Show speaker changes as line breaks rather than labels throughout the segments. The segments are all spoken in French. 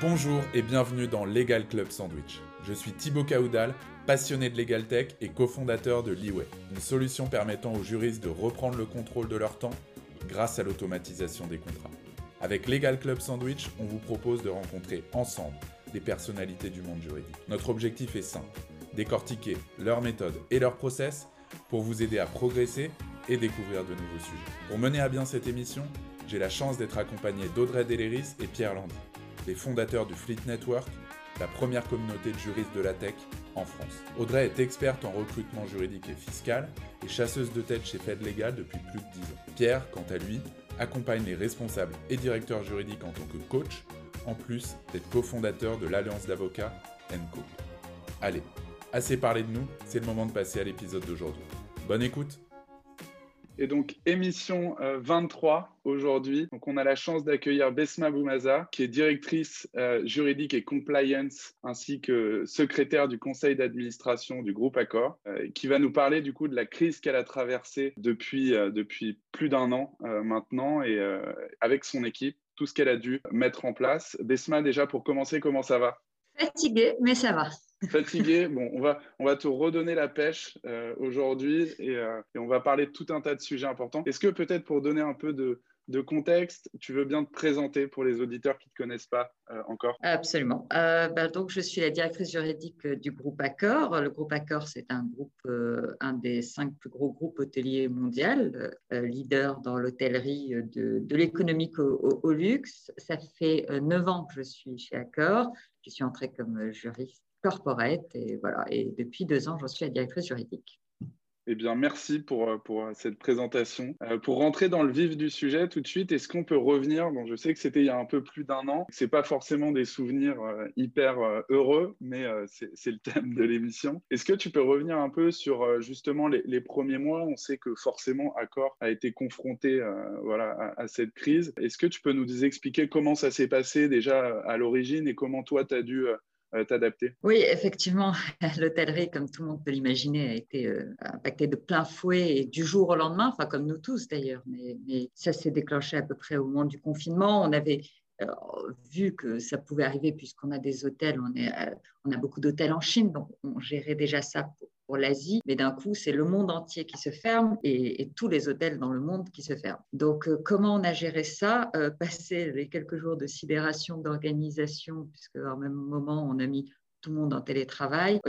Bonjour et bienvenue dans Legal Club Sandwich. Je suis Thibaut Caoudal, passionné de Legal Tech et cofondateur de Leeway, une solution permettant aux juristes de reprendre le contrôle de leur temps grâce à l'automatisation des contrats. Avec Legal Club Sandwich, on vous propose de rencontrer ensemble des personnalités du monde juridique. Notre objectif est simple, décortiquer leurs méthodes et leurs process pour vous aider à progresser et découvrir de nouveaux sujets. Pour mener à bien cette émission, j'ai la chance d'être accompagné d'Audrey Deléris et Pierre Landy, les fondateurs du Fleet Network, la première communauté de juristes de la tech en France. Audrey est experte en recrutement juridique et fiscal et chasseuse de tête chez Fed Legal depuis plus de 10 ans. Pierre, quant à lui, accompagne les responsables et directeurs juridiques en tant que coach, en plus d'être cofondateur de l'Alliance d'avocats Co. Allez, assez parlé de nous, c'est le moment de passer à l'épisode d'aujourd'hui. Bonne écoute
et donc, émission 23 euh, aujourd'hui. Donc, on a la chance d'accueillir Besma Boumaza, qui est directrice euh, juridique et compliance, ainsi que secrétaire du conseil d'administration du groupe Accor, euh, qui va nous parler du coup de la crise qu'elle a traversée depuis, depuis plus d'un an maintenant et avec son équipe, tout ce qu'elle a dû mettre en place. Besma, déjà pour commencer, comment ça va?
Fatigué, mais ça va.
Fatigué, on va, on te redonner la pêche euh, aujourd'hui euh, et, on va parler de tout un tas de sujets importants. Est-ce que peut-être pour donner un peu de, contexte, tu veux bien te présenter pour les auditeurs qui ne te connaissent pas euh, encore?
Absolument. Bah, donc, je suis la directrice juridique du groupe Accor. Le groupe Accor, c'est un des cinq plus gros groupes hôteliers mondiaux, leader dans l'hôtellerie de, de au, luxe. Ça fait neuf ans que je suis chez Accor. Je suis entrée comme juriste corporate. Et, voilà. et depuis deux ans, je suis la directrice juridique.
Eh bien, merci pour, euh, pour euh, cette présentation. Euh, pour rentrer dans le vif du sujet tout de suite, est-ce qu'on peut revenir bon, Je sais que c'était il y a un peu plus d'un an. Ce n'est pas forcément des souvenirs hyper heureux, mais c'est le thème de l'émission. Est-ce que tu peux revenir un peu sur justement les, premiers mois? On sait que forcément Accor a été confronté voilà, à, à, cette crise. Est-ce que tu peux nous expliquer comment ça s'est passé déjà à l'origine et comment toi, tu as dû t'adapter
Oui, effectivement, l'hôtellerie, comme tout le monde peut l'imaginer, a été euh, impactée de plein fouet et du jour au lendemain, enfin comme nous tous d'ailleurs, mais, ça s'est déclenché à peu près au moment du confinement. On avait euh, vu que ça pouvait arriver puisqu'on a des hôtels, on, on a beaucoup d'hôtels en Chine, donc on gérait déjà ça pour, pour l'Asie, mais d'un coup, c'est le monde entier qui se ferme et, tous les hôtels dans le monde qui se ferment. Donc, euh, comment on a géré ça? Euh, Passer les quelques jours de sidération, d'organisation, puisque au même moment, on a mis tout le monde en télétravail.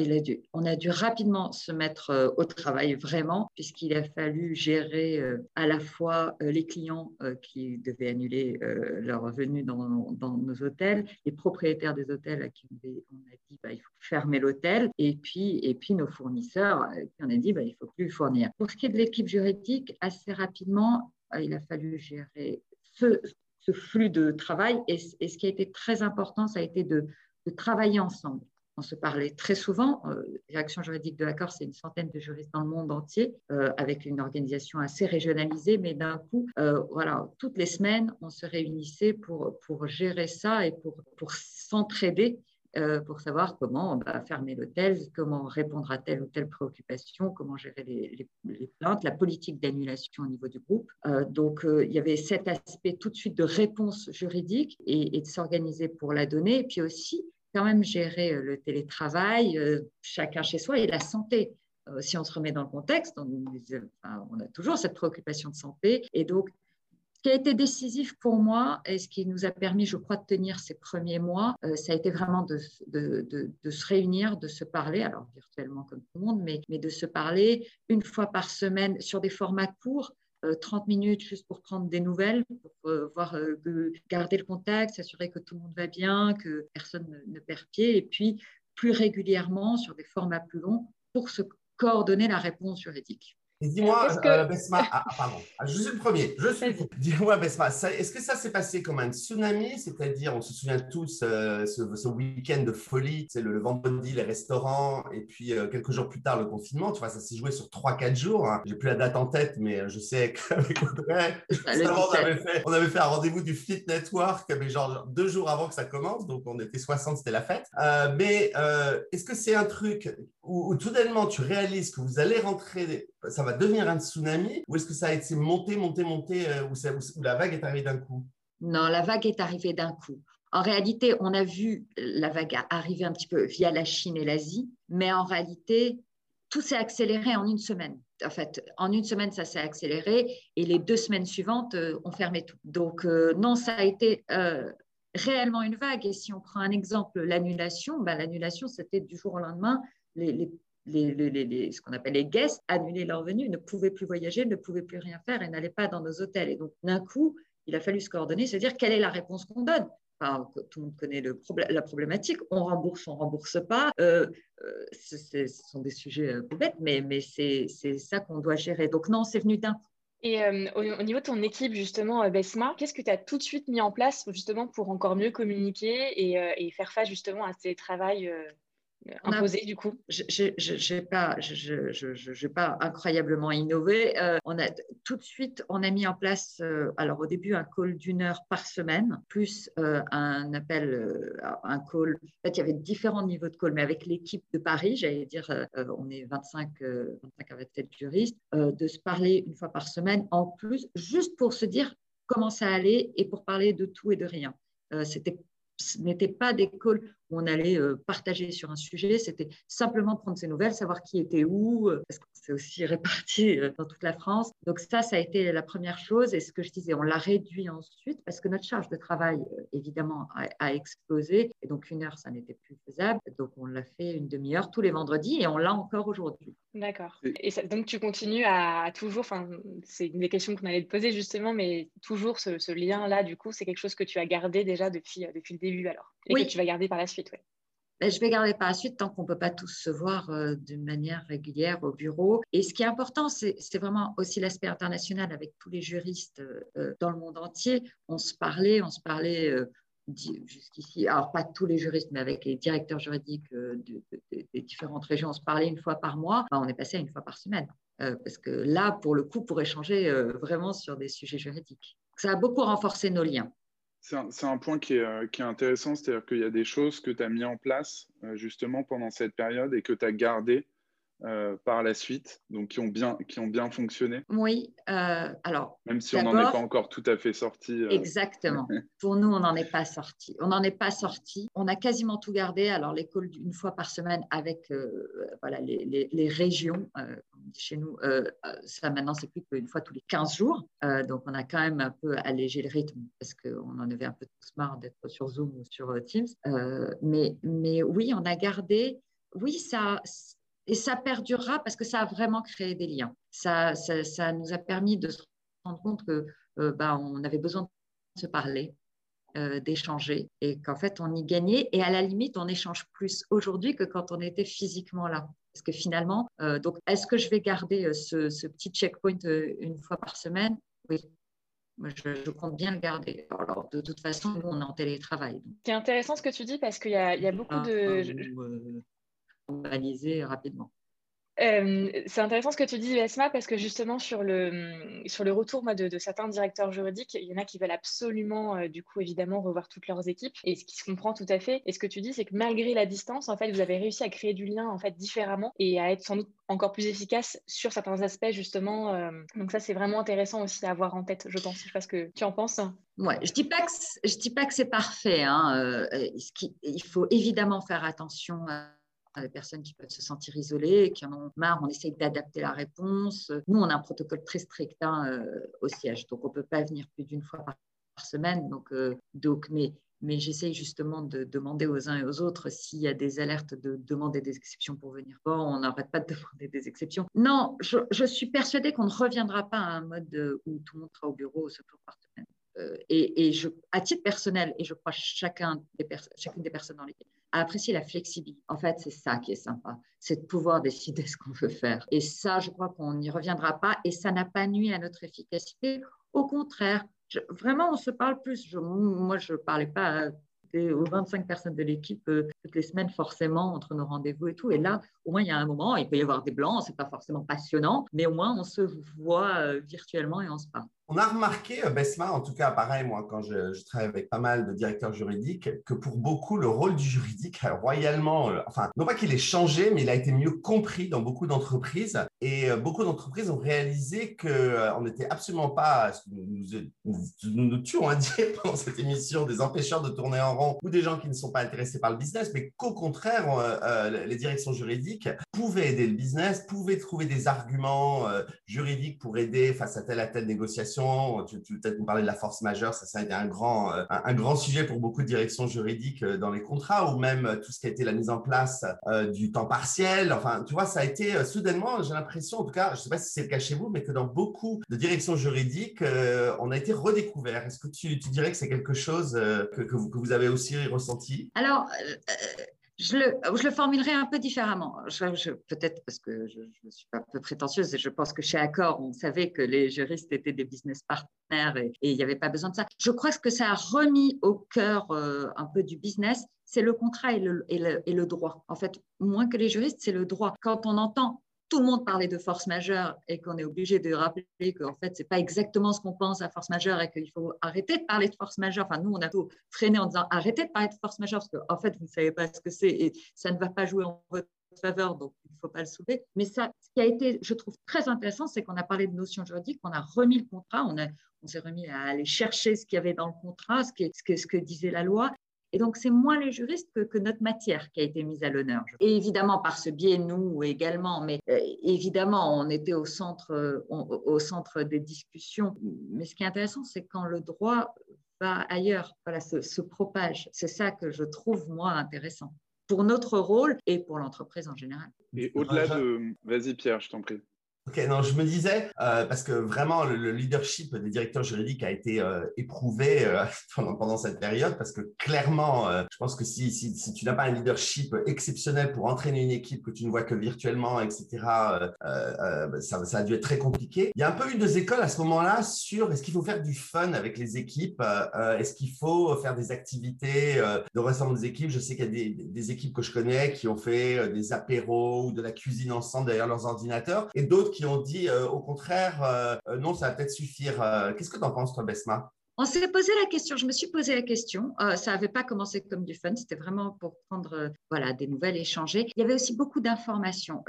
On a dû rapidement se mettre euh, au travail vraiment, puisqu'il a fallu gérer euh, à la fois euh, les clients qui devaient annuler leur revenus dans, nos hôtels, les propriétaires des hôtels à qui on, a dit bah, il faut fermer l'hôtel, et puis, et puis nos fournisseurs à qui on a dit bah, il faut plus fournir. Pour ce qui est de l'équipe juridique, assez rapidement, il a fallu gérer ce, flux de travail, et, ce qui a été très important, ça a été de travailler ensemble on se parlait très souvent. Euh, Direction juridique de l'accord, c'est une centaine de juristes dans le monde entier, euh, avec une organisation assez régionalisée, mais d'un coup, euh, voilà, toutes les semaines, on se réunissait pour, pour gérer ça et pour, pour s'entraider. pour savoir comment bah, fermer l'hôtel, comment répondre à telle ou telle préoccupation, comment gérer les, les, plaintes, la politique d'annulation au niveau du groupe. donc, il y avait cet aspect tout de suite de réponse juridique et, et de s'organiser pour la donner. Et puis aussi, quand même gérer euh, le télétravail, euh, chacun chez soi, et la santé. Euh, si on se remet dans le contexte, on, a toujours cette préoccupation de santé. Et donc, ce qui a été décisif pour moi et ce qui nous a permis, je crois, de tenir ces premiers mois, ça a été vraiment de, se réunir, de se parler, alors virtuellement comme tout le monde, mais de se parler une fois par semaine sur des formats courts 30 euh, minutes juste pour prendre des nouvelles, pour euh, voir, euh, garder le contact, s'assurer que tout le monde va bien, que personne ne, perd pied, et puis plus régulièrement sur des formats plus longs pour se coordonner la réponse juridique.
Dis-moi, euh, Besma, ah, ah, pardon, ah, je suis le premier, je suis Dis-moi, Besma, est-ce que ça s'est passé comme un tsunami? C'est-à-dire, on se souvient tous euh, ce, week-end de folie, c'est le, vendredi, les restaurants, et puis euh, quelques jours plus tard, le confinement. Tu vois, ça s'est joué sur 3-4 jours. Hein. J'ai plus la date en tête, mais je sais qu'avec Audrey, on, avait fait, on avait fait un rendez-vous du Fit Network, mais genre deux jours avant que ça commence, donc on était 60, c'était la fête. mais est-ce que c'est un truc où, où tout d'un tu réalises que vous allez rentrer, ça va devenir un tsunami ou est-ce que ça a été monté, monté, monté, euh, ou, la vague est arrivée d'un coup?
Non, la vague est arrivée d'un coup. En réalité, on a vu la vague arriver un petit peu via la Chine et l'Asie, mais en réalité, tout s'est accéléré en une semaine. En fait, en une semaine, ça s'est accéléré et les deux semaines suivantes, euh, on fermait tout. Donc, euh, non, ça a été réellement une vague. Et si on prend un exemple, l'annulation, ben, l'annulation, c'était du jour au lendemain, les, ce qu'on appelle les guests annulaient leur venue, ne pouvaient plus voyager, ne pouvaient plus rien faire et n'allaient pas dans nos hôtels. Et donc, d'un coup, il a fallu se coordonner, se dire quelle est la réponse qu'on donne tout le monde connaît le la problématique, on rembourse, on rembourse pas. Euh, euh, ce sont des sujets euh, bêtes, mais, mais c'est ça qu'on doit gérer. Donc non, c'est venu d'un coup.
Et au, niveau de ton équipe, justement, Besma, qu'est-ce que tu as tout de suite mis en place justement pour encore mieux communiquer et, et faire face justement à ces travails imposé du coup?
Je n'ai pas, je, pas incroyablement innové. Euh, on a tout de suite, on a mis en place, euh, alors au début un call d'une heure par semaine, plus euh, un appel, un call. En fait, il y avait différents niveaux de call, mais avec l'équipe de Paris, j'allais dire, on est 25, 25 à 27 juristes, de se parler une fois par semaine en plus, juste pour se dire comment ça allait et pour parler de tout et de rien. C'était ce n'était pas des calls on allait euh, partager sur un sujet, c'était simplement prendre ses nouvelles, savoir qui était où, euh, parce que c'est aussi réparti euh, dans toute la France. Donc ça, ça a été la première chose. Et ce que je disais, on l'a réduit ensuite parce que notre charge de travail, évidemment, a, explosé. Et donc une heure, ça n'était plus faisable. Donc on l'a fait une demi-heure tous les vendredis et on l'a encore aujourd'hui.
D'accord. Et donc tu continues à toujours, enfin c'est une des questions qu'on allait te poser justement, mais toujours ce, lien-là, du coup, c'est quelque chose que tu as gardé déjà depuis, depuis le début alors? Et oui. que tu vas garder par la suite. Ouais.
Ben, je vais garder par la suite tant qu'on ne peut pas tous se voir euh, d'une manière régulière au bureau. Et ce qui est important, c'est vraiment aussi l'aspect international avec tous les juristes euh, dans le monde entier. On se parlait, on se parlait euh, jusqu'ici, alors pas tous les juristes, mais avec les directeurs juridiques des différentes régions, on se parlait une fois par mois. on est passé à une fois par semaine. parce que là, pour le coup, pour échanger vraiment sur des sujets juridiques. Ça a beaucoup renforcé nos liens.
C'est un, point qui est, euh, qui est intéressant, c'est-à-dire qu'il y a des choses que tu as mis en place euh, justement pendant cette période et que tu as gardées euh, par la suite, donc qui ont bien, qui ont bien fonctionné
Oui, alors.
Même si on n'en est pas encore tout à fait sorti.
Exactement. Pour nous, on n'en est pas sorti. On n'en est pas sorti. On a quasiment tout gardé. Alors, l'école une fois par semaine avec voilà, les, les, les régions, chez nous, euh, euh, ça maintenant, c'est plus qu'une fois tous les 15 jours. Euh, donc, on a quand même un peu allégé le rythme parce qu'on en avait un peu tous marre d'être sur Zoom ou sur Teams. mais, mais oui, on a gardé, oui, ça, et ça perdurera parce que ça a vraiment créé des liens. Ça, ça, ça nous a permis de se rendre compte que bah, on avait besoin de se parler, d'échanger et qu'en fait on y gagnait et à la limite on échange plus aujourd'hui que quand on était physiquement là. Parce que finalement, euh, donc, est-ce que je vais garder euh, ce, petit checkpoint euh, une fois par semaine? Oui. Je, je, compte bien le garder. Alors, de toute façon, nous, on est en télétravail.
C'est intéressant ce que tu dis parce qu'il y, y, a beaucoup de.
Normaliser rapidement.
Euh, c'est intéressant ce que tu dis, Esma, parce que justement, sur le, sur le retour moi, de, certains directeurs juridiques, il y en a qui veulent absolument, euh, du coup, évidemment, revoir toutes leurs équipes, et ce qui se comprend tout à fait. Et ce que tu dis, c'est que malgré la distance, en fait, vous avez réussi à créer du lien, en fait, différemment, et à être sans doute encore plus efficace sur certains aspects, justement. Euh. donc ça, c'est vraiment intéressant aussi à avoir en tête, je pense. Je sais pas ce que tu en penses.
Ouais, je dis pas que je dis pas que c'est parfait. Hein. il faut évidemment faire attention à des personnes qui peuvent se sentir isolées, qui en ont marre, on essaye d'adapter la réponse. Nous, on a un protocole très strict hein, euh, au siège, donc on ne peut pas venir plus d'une fois par, semaine. Donc, euh, donc, mais mais j'essaye justement de demander aux uns et aux autres s'il y a des alertes de demander des exceptions pour venir. Bon, on n'arrête pas de demander des exceptions. Non, je, suis persuadée qu'on ne reviendra pas à un mode où tout le monde sera au bureau ce jour par semaine. Euh, et, et je, à titre personnel, et je crois chacun des chacune des personnes dans l'équipe, à apprécier la flexibilité. En fait, c'est ça qui est sympa, c'est de pouvoir décider ce qu'on veut faire. Et ça, je crois qu'on n'y reviendra pas et ça n'a pas nuit à notre efficacité. Au contraire, vraiment, on se parle plus. moi, je ne parlais pas aux 25 personnes de l'équipe euh, toutes les semaines forcément entre nos rendez-vous et tout. Et là, au moins, il y a un moment, il peut y avoir des blancs, c'est pas forcément passionnant, mais au moins, on se voit euh, virtuellement et on se parle.
On a remarqué, euh, Besma, en tout cas, pareil, moi, quand je, travaille avec pas mal de directeurs juridiques, que pour beaucoup, le rôle du juridique a royalement, euh, enfin, non pas qu'il ait changé, mais il a été mieux compris dans beaucoup d'entreprises. Et euh, beaucoup d'entreprises ont réalisé qu'on n'était absolument pas, nous, nous, nous, tuons à dire pendant cette émission, des empêcheurs de tourner en rond ou des gens qui ne sont pas intéressés par le business, mais qu'au contraire, les directions juridiques pouvaient aider le business, pouvaient trouver des arguments juridiques pour aider face à telle à telle négociation tu, tu peut-être nous parler de la force majeure, ça, a été un grand, euh, un, grand sujet pour beaucoup de directions juridiques euh, dans les contrats, ou même euh, tout ce qui a été la mise en place du temps partiel. Enfin, tu vois, ça a été soudainement, j'ai l'impression, en tout cas, je ne sais pas si c'est le cas chez vous, mais que dans beaucoup de directions juridiques, on a été redécouvert. Est-ce que tu, dirais que c'est quelque chose que, vous, que, vous, avez aussi ressenti?
Alors, je le, je le, formulerai un peu différemment. Peut-être parce que je ne suis pas un peu prétentieuse et je pense que chez Accor, on savait que les juristes étaient des business partners et il n'y avait pas besoin de ça. Je crois que ce que ça a remis au cœur euh, un peu du business, c'est le contrat et le, et, le, et le, droit. En fait, moins que les juristes, c'est le droit. Quand on entend tout le monde parlait de force majeure et qu'on est obligé de rappeler qu'en fait, ce n'est pas exactement ce qu'on pense à force majeure et qu'il faut arrêter de parler de force majeure. Enfin, nous, on a tout freiné en disant arrêtez de parler de force majeure parce qu'en en fait, vous ne savez pas ce que c'est et ça ne va pas jouer en votre faveur, donc il ne faut pas le soulever. Mais ça, ce qui a été, je trouve, très intéressant, c'est qu'on a parlé de notions juridiques, on a remis le contrat, on, on s'est remis à aller chercher ce qu'il y avait dans le contrat, ce, ce, que, ce que disait la loi, et donc, c'est moins les juristes que, notre matière qui a été mise à l'honneur. Et évidemment, par ce biais, nous également, mais euh, évidemment, on était au centre, euh, au centre des discussions. Mais ce qui est intéressant, c'est quand le droit va ailleurs, voilà, se, se propage. C'est ça que je trouve, moi, intéressant pour notre rôle et pour l'entreprise en général.
Et au-delà de... Vas-y Pierre, je t'en prie.
Ok, non, je me disais, euh, parce que vraiment, le, leadership des directeurs juridiques a été euh, éprouvé euh, pendant, pendant, cette période, parce que clairement, je pense que si, si, si tu n'as pas un leadership exceptionnel pour entraîner une équipe que tu ne vois que virtuellement, etc., ça, ça, a dû être très compliqué. Il y a un peu eu deux écoles à ce moment-là sur est-ce qu'il faut faire du fun avec les équipes, est-ce qu'il faut faire des activités de ressemble des équipes? Je sais qu'il y a des, des, équipes que je connais qui ont fait des apéros ou de la cuisine ensemble derrière leurs ordinateurs, et d'autres qui ont dit euh, au contraire, euh, euh, non, ça va peut-être suffire. Qu'est-ce que tu en penses, toi, Besma?
On s'est posé la question, je me suis posé la question. ça n'avait pas commencé comme du fun, c'était vraiment pour prendre voilà, des nouvelles, échanger. Il y avait aussi beaucoup d'informations.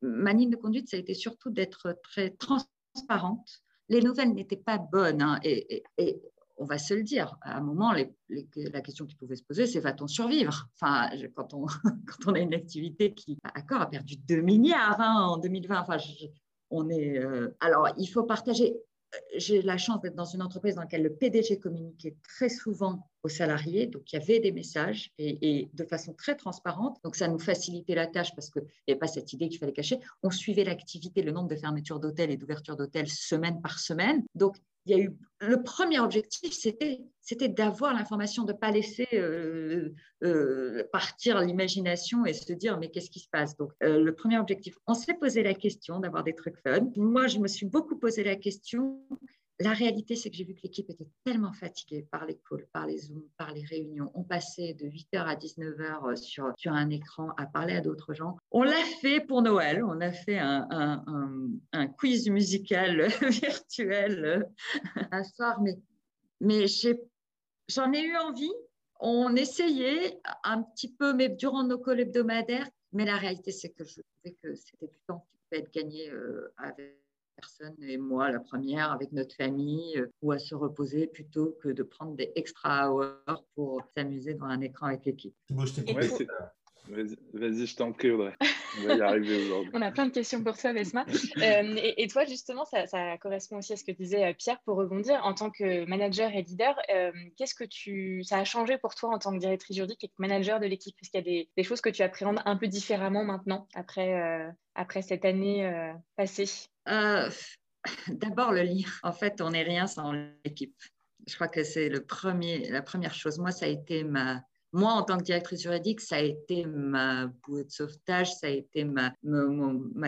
ma ligne de conduite, ça a été surtout d'être très transparente. Les nouvelles n'étaient pas bonnes hein, et, on va se le dire, à un moment, la question qui pouvait se poser, c'est va-t-on survivre? Enfin, quand on, a une activité qui, d'accord, a perdu 2 milliards hein, en 2020, enfin, on est. Euh, alors, il faut partager. J'ai la chance d'être dans une entreprise dans laquelle le PDG communiquait très souvent aux salariés, donc il y avait des messages et, et de façon très transparente. Donc ça nous facilitait la tâche parce qu'il n'y avait pas cette idée qu'il fallait cacher. On suivait l'activité, le nombre de fermetures d'hôtels et d'ouvertures d'hôtels semaine par semaine. Donc il y a eu le premier objectif, c'était, c'était d'avoir l'information, de ne pas laisser euh, euh, partir l'imagination et se dire mais qu'est-ce qui se passe? Donc euh, le premier objectif, on s'est posé la question d'avoir des trucs fun. Moi, je me suis beaucoup posé la question la réalité, c'est que j'ai vu que l'équipe était tellement fatiguée par les calls, par les Zooms, par les réunions. On passait de 8h à 19h euh, sur, sur un écran à parler à d'autres gens. On l'a fait pour Noël. On a fait un, un, quiz musical virtuel un soir, mais, mais j'en ai, eu envie. On essayait un petit peu, mais durant nos calls hebdomadaires. Mais la réalité, c'est que je trouvais que c'était du temps qui pouvait être gagné euh, avec personne et moi la première avec notre famille euh, ou à se reposer plutôt que de prendre des extra hours pour s'amuser dans un écran avec l'équipe.
Vas-y, je t'en prie, Audrey. On va y arriver aujourd'hui.
On a plein de questions pour toi, Vesma. Euh, et, toi, justement, ça, correspond aussi à ce que disait euh, Pierre pour rebondir. En tant que manager et leader, qu'est-ce que tu, ça a changé pour toi en tant que directrice juridique et manager de l'équipe? Est-ce qu'il y a des, choses que tu appréhendes un peu différemment maintenant, après, après cette année passée
euh, d'abord, le lire. En fait, on n'est rien sans l'équipe. Je crois que c'est le premier, la première chose. Moi, ça a été ma, moi, en tant que directrice juridique, ça a été ma bouée de sauvetage, ça a été ma,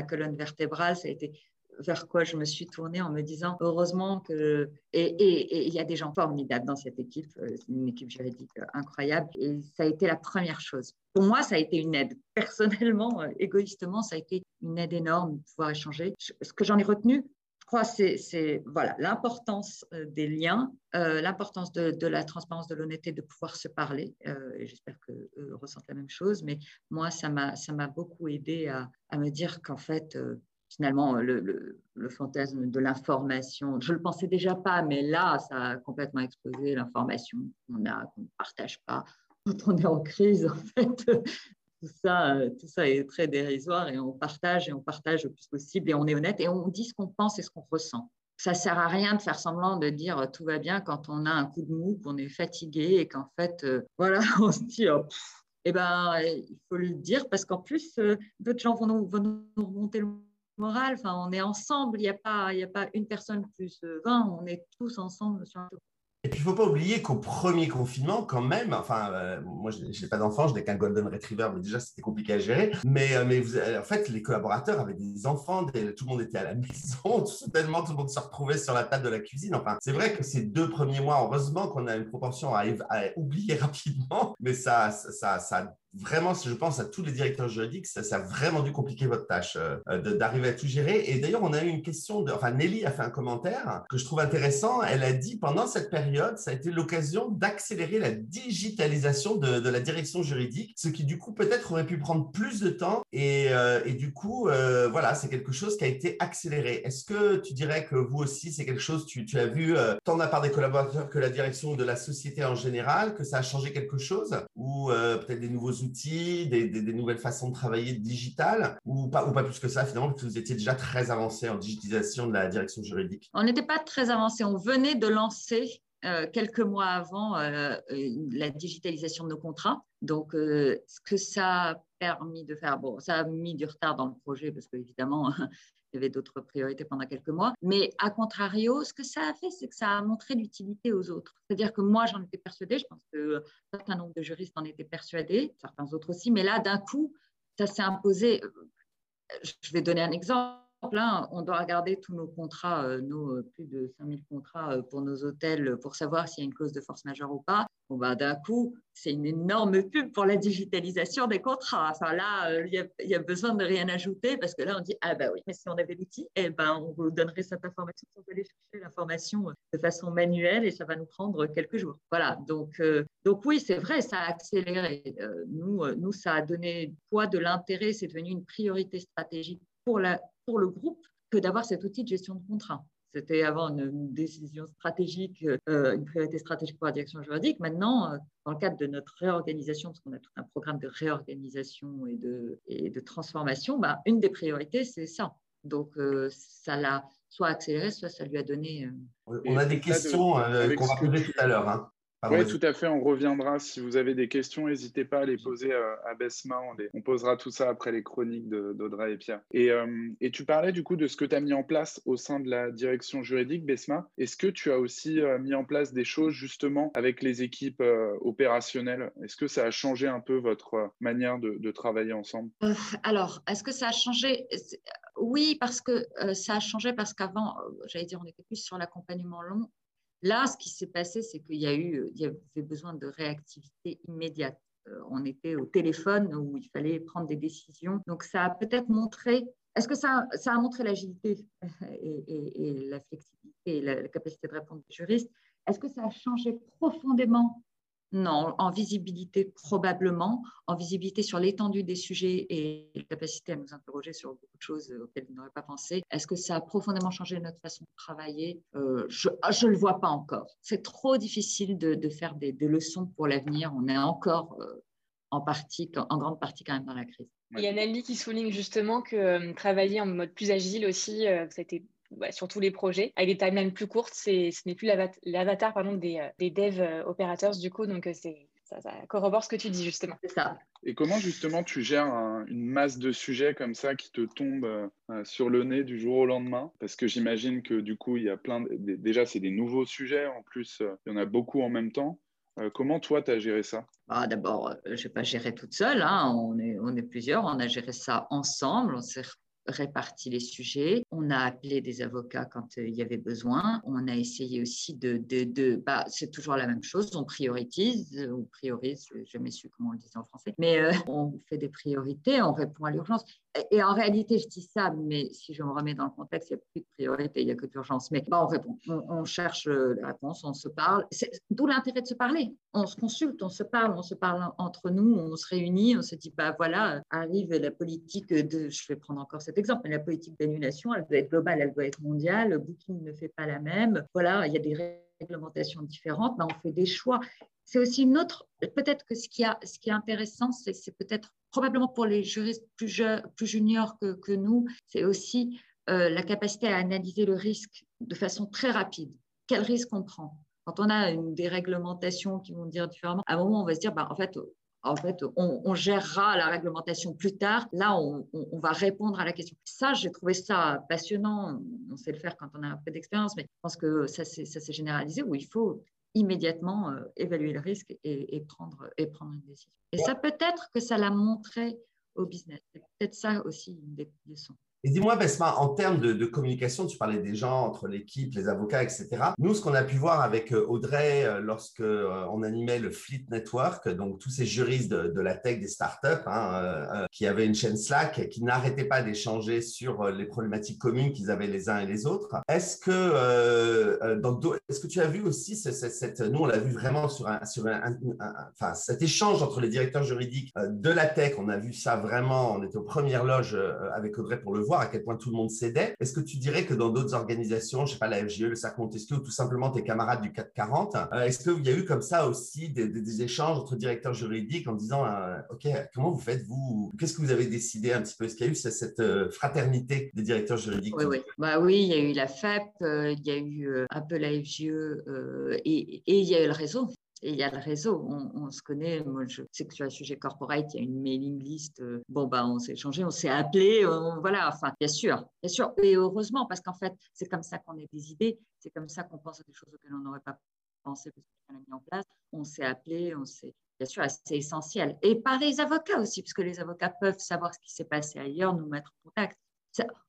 colonne vertébrale, ça a été vers quoi je me suis tournée en me disant heureusement que et il y a des gens formidables dans cette équipe, euh, une équipe juridique euh, incroyable et ça a été la première chose. Pour moi, ça a été une aide. Personnellement, égoïstement, ça a été une aide énorme de pouvoir échanger. Ce que j'en ai retenu, crois que c'est voilà l'importance des liens, l'importance de, la transparence, de l'honnêteté, de pouvoir se parler. et j'espère qu'eux ressentent la même chose. Mais moi, ça m'a beaucoup aidé à, me dire qu'en fait, finalement, le, fantasme de l'information, je ne le pensais déjà pas, mais là, ça a complètement explosé, l'information qu'on qu'on ne partage pas. Quand on est en crise, en fait, tout ça, tout ça est très dérisoire et on partage et on partage le plus possible et on est honnête et on dit ce qu'on pense et ce qu'on ressent. Ça ne sert à rien de faire semblant de dire tout va bien quand on a un coup de mou, qu'on est fatigué et qu'en fait, euh, voilà, on se dit, oh, eh ben, il faut le dire parce qu'en plus, euh, d'autres gens vont nous, vont nous remonter le morale. Enfin, on est ensemble. Il n'y a, pas, a pas une personne plus 20. On est tous ensemble sur un
et puis, il ne faut pas oublier qu'au premier confinement, quand même, enfin, euh, moi, je n'ai pas d'enfant, je n'ai qu'un Golden Retriever, mais déjà, c'était compliqué à gérer. Mais, euh, mais vous, en fait, les collaborateurs avaient des enfants, tout le monde était à la maison, soudainement, tout le monde se retrouvait sur la table de la cuisine. Enfin, c'est vrai que ces deux premiers mois, heureusement qu'on a une proportion à, oublier rapidement, mais ça, ça, ça vraiment, je pense à tous les directeurs juridiques, ça, a vraiment dû compliquer votre tâche euh, d'arriver à tout gérer. Et d'ailleurs, on a eu une question, de, enfin Nelly a fait un commentaire que je trouve intéressant. Elle a dit pendant cette période, ça a été l'occasion d'accélérer la digitalisation de, la direction juridique, ce qui du coup peut-être aurait pu prendre plus de temps. Et, euh, du coup, euh, voilà, c'est quelque chose qui a été accéléré. Est-ce que tu dirais que vous aussi, c'est quelque chose, tu, tu as vu tant de la part des collaborateurs que la direction de la société en général, que ça a changé quelque chose? Ou peut-être des nouveaux outils des, nouvelles façons de travailler digitales ou pas, ou pas plus que ça finalement, que vous étiez déjà très avancé en digitalisation de la direction juridique
On n'était pas très avancé. On venait de lancer euh, quelques mois avant euh, la digitalisation de nos contrats. Donc, euh, ce que ça a permis de faire, bon, ça a mis du retard dans le projet parce qu'évidemment, d'autres priorités pendant quelques mois. Mais à contrario, ce que ça a fait, c'est que ça a montré l'utilité aux autres. C'est-à-dire que moi, j'en étais persuadée, je pense que un certain nombre de juristes en étaient persuadés, certains autres aussi, mais là, d'un coup, ça s'est imposé. Je vais donner un exemple. Hein. on doit regarder tous nos contrats, euh, nos euh, plus de 5000 contrats euh, pour nos hôtels pour savoir s'il y a une clause de force majeure ou pas. Bon, bah, d'un coup, c'est une énorme pub pour la digitalisation des contrats. Enfin, là, il y, a besoin de rien ajouter parce que là, on dit Ah, bah oui, mais si on avait l'outil, eh ben, on vous donnerait cette information sans aller chercher l'information de façon manuelle et ça va nous prendre quelques jours. Voilà. Donc, donc oui, c'est vrai, ça a accéléré. nous, nous, ça a donné poids de l'intérêt. C'est devenu une priorité stratégique pour la pour le groupe que d'avoir cet outil de gestion de contrat. C'était avant une, décision stratégique, euh, une priorité stratégique pour la direction juridique. Maintenant, euh, dans le cadre de notre réorganisation, parce qu'on a tout un programme de réorganisation et de, et de transformation, bah, une des priorités, c'est ça. Donc, euh, ça l'a soit accéléré, soit ça lui a donné.
On a des questions qu'on va poser tout à l'heure. Hein.
Oui, tout à fait. On reviendra. Si vous avez des questions, n'hésitez pas à les poser euh, à Besma. On, posera tout ça après les chroniques d'Audrey et Pierre. Euh, et, tu parlais du coup de ce que tu as mis en place au sein de la direction juridique, Besma. Est-ce que tu as aussi euh, mis en place des choses justement avec les équipes opérationnelles? Est-ce que ça a changé un peu votre manière de, de travailler ensemble?
Alors, est-ce que ça a changé? Oui, parce que ça a changé parce qu'avant, j'allais dire, on était plus sur l'accompagnement long Là, ce qui s'est passé, c'est qu'il y a eu, il y avait besoin de réactivité immédiate. Euh, on était au téléphone où il fallait prendre des décisions. Donc, ça a peut-être montré. Est-ce que ça, ça, a montré l'agilité et, la flexibilité et la, la capacité de répondre des juristes? Est-ce que ça a changé profondément non, en visibilité probablement, en visibilité sur l'étendue des sujets et la capacité à nous interroger sur beaucoup de choses auxquelles on n'aurait pas pensé. Est-ce que ça a profondément changé notre façon de travailler? Euh, Je ne ah, le vois pas encore. C'est trop difficile de, faire des, leçons pour l'avenir. On est encore euh, en, partie, en grande partie quand même dans la crise.
Il y a Nelly qui souligne justement que euh, travailler en mode plus agile aussi, ça a été sur tous les projets, avec des timelines plus courtes. Ce n'est plus l'avatar des, euh, des dev euh, operators du coup, donc euh, c'est ça, ça, corrobore ce que tu dis justement.
C'est ça.
Et comment justement tu gères une masse de sujets comme ça qui te tombent sur le nez du jour au lendemain? Parce que j'imagine que du coup, il y a plein de, déjà c'est des nouveaux sujets, en plus il y en a beaucoup en même temps. comment toi, tu as géré ça?
Bah, D'abord, je n'ai pas géré toute seule, hein. on, est, on est plusieurs, on a géré ça ensemble, on s'est réparti les sujets. On a appelé des avocats quand euh, il y avait besoin. On a essayé aussi de, de, bah, c'est toujours la même chose. On priorise, on priorise, je n'ai jamais su comment on le disait en français, mais euh, on fait des priorités, on répond à l'urgence. Et en réalité, je dis ça, mais si je me remets dans le contexte, il n'y a plus de priorité, il n'y a que d'urgence. Mais bah, on répond, on, cherche la réponse, on se parle. D'où l'intérêt de se parler. On se consulte, on se parle, on se parle entre nous, on se réunit, on se dit, bah voilà, arrive la politique de, je vais prendre encore cet exemple, mais la politique d'annulation, elle doit être globale, elle doit être mondiale. Booking ne fait pas la même. Voilà, il y a des réglementations différentes, bah, on fait des choix c'est aussi une autre, peut-être que ce qui, a, ce qui est intéressant, c'est, peut-être probablement pour les juristes plus, plus juniors que, nous, c'est aussi euh, la capacité à analyser le risque de façon très rapide. Quel risque on prend? Quand on a une, des réglementations qui vont dire différemment, à un moment, on va se dire, bah, en fait, en fait, on, gérera la réglementation plus tard. Là, on, on, va répondre à la question. Ça, j'ai trouvé ça passionnant. On sait le faire quand on a un peu d'expérience, mais je pense que ça s'est généralisé où il faut immédiatement euh, évaluer le risque et, prendre, et prendre une décision. Et ça peut-être que ça l'a montré au business. C'est peut-être ça aussi une des leçons.
Et dis-moi, Besma, en termes de, communication, tu parlais des gens entre l'équipe, les avocats, etc. Nous, ce qu'on a pu voir avec euh, Audrey euh, lorsque euh, on animait le Fleet Network, donc tous ces juristes de, la tech des startups, hein, qui avaient une chaîne Slack, qui n'arrêtaient pas d'échanger sur les problématiques communes qu'ils avaient les uns et les autres. Est-ce que, dans, est-ce que tu as vu aussi cette, nous, on l'a vu vraiment sur un, sur un, enfin, cet échange entre les directeurs juridiques de la tech. On a vu ça vraiment. On était aux premières loges avec Audrey pour le à quel point tout le monde cédait. Est-ce que tu dirais que dans d'autres organisations, je sais pas, la FGE, le Cercle Montesquieu, ou tout simplement tes camarades du 440, euh, est-ce qu'il y a eu comme ça aussi des, échanges entre directeurs juridiques en disant, euh, OK, comment vous faites, vous? Qu'est-ce que vous avez décidé un petit peu? Est-ce qu'il y a eu cette, euh, fraternité des directeurs juridiques?
Oui. Bah, oui, il y a eu la FEP, il y a eu un peu la FGE et il y a eu le réseau. Et il y a le réseau, on, se connaît. Moi, je sais que sur le sujet corporate, il y a une mailing list. Euh, bon, bah, on s'est échangé, on s'est appelé. voilà, enfin, bien sûr, bien sûr. Et heureusement, parce qu'en fait, c'est comme ça qu'on a des idées, c'est comme ça qu'on pense à des choses auxquelles on n'aurait pas pensé parce qu'on a mis en place. On s'est appelé, on s'est. Bien sûr, c'est essentiel. Et par les avocats aussi, puisque les avocats peuvent savoir ce qui s'est passé ailleurs, nous mettre en contact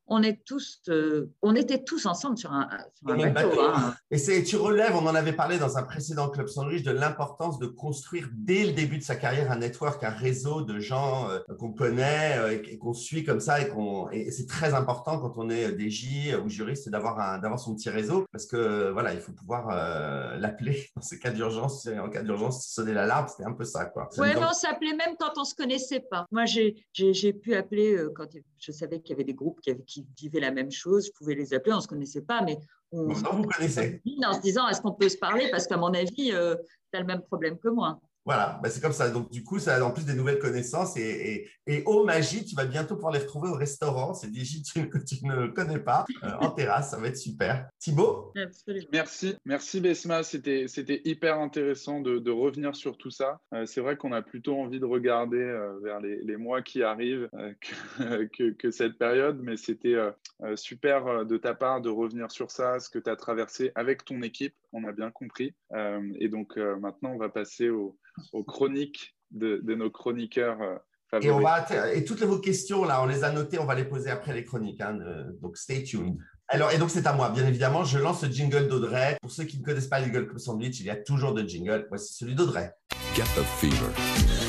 on, est tous, euh, on était tous ensemble sur un, bateau. Hein.
Et c'est, tu relèves, on en avait parlé dans un précédent Club Sandwich, de l'importance de construire dès le début de sa carrière un network, un réseau de gens euh, qu'on connaît euh, et, qu'on suit comme ça. Et, qu'on, et c'est très important quand on est DJ ou juriste d'avoir, un, d'avoir son petit réseau parce que voilà, il faut pouvoir l'appeler dans ces cas d'urgence. En cas d'urgence, sonner l'alarme, c'était un peu ça. Quoi.
Ouais, on s'appelait même quand on ne se connaissait pas. Moi, j'ai, j'ai pu appeler quand je savais qu'il y avait des groupes qui, vivaient la même chose, je pouvais les appeler, on ne se connaissait pas, mais on,
vous connaissez.
en se disant est-ce qu'on peut se parler? Parce qu'à mon avis, euh, tu as le même problème que moi.
Voilà, bah, c'est comme ça. Donc, du coup, ça a en plus des nouvelles connaissances. Et, et, oh magie, tu vas bientôt pouvoir les retrouver au restaurant. C'est des gîtes que tu ne connais pas, euh, en terrasse. Ça va être super. Thibaut?
Absolument. Merci, merci Besma. C'était hyper intéressant de, de, revenir sur tout ça. Euh, c'est vrai qu'on a plutôt envie de regarder euh, vers les, les, mois qui arrivent que, que, que, cette période. Mais c'était super de ta part de revenir sur ça, ce que tu as traversé avec ton équipe. On a bien compris. et donc, maintenant, on va passer au aux chroniques de, nos chroniqueurs favoris.
Euh, et, on va, et toutes vos questions, là, on les a notées, on va les poser après les chroniques. Hein, donc, stay tuned. Alors, et donc, c'est à moi, bien évidemment. Je lance le jingle d'Audrey. Pour ceux qui ne connaissent pas Legal Club Sandwich, il y a toujours de jingle. Voici celui d'Audrey. Get the fever.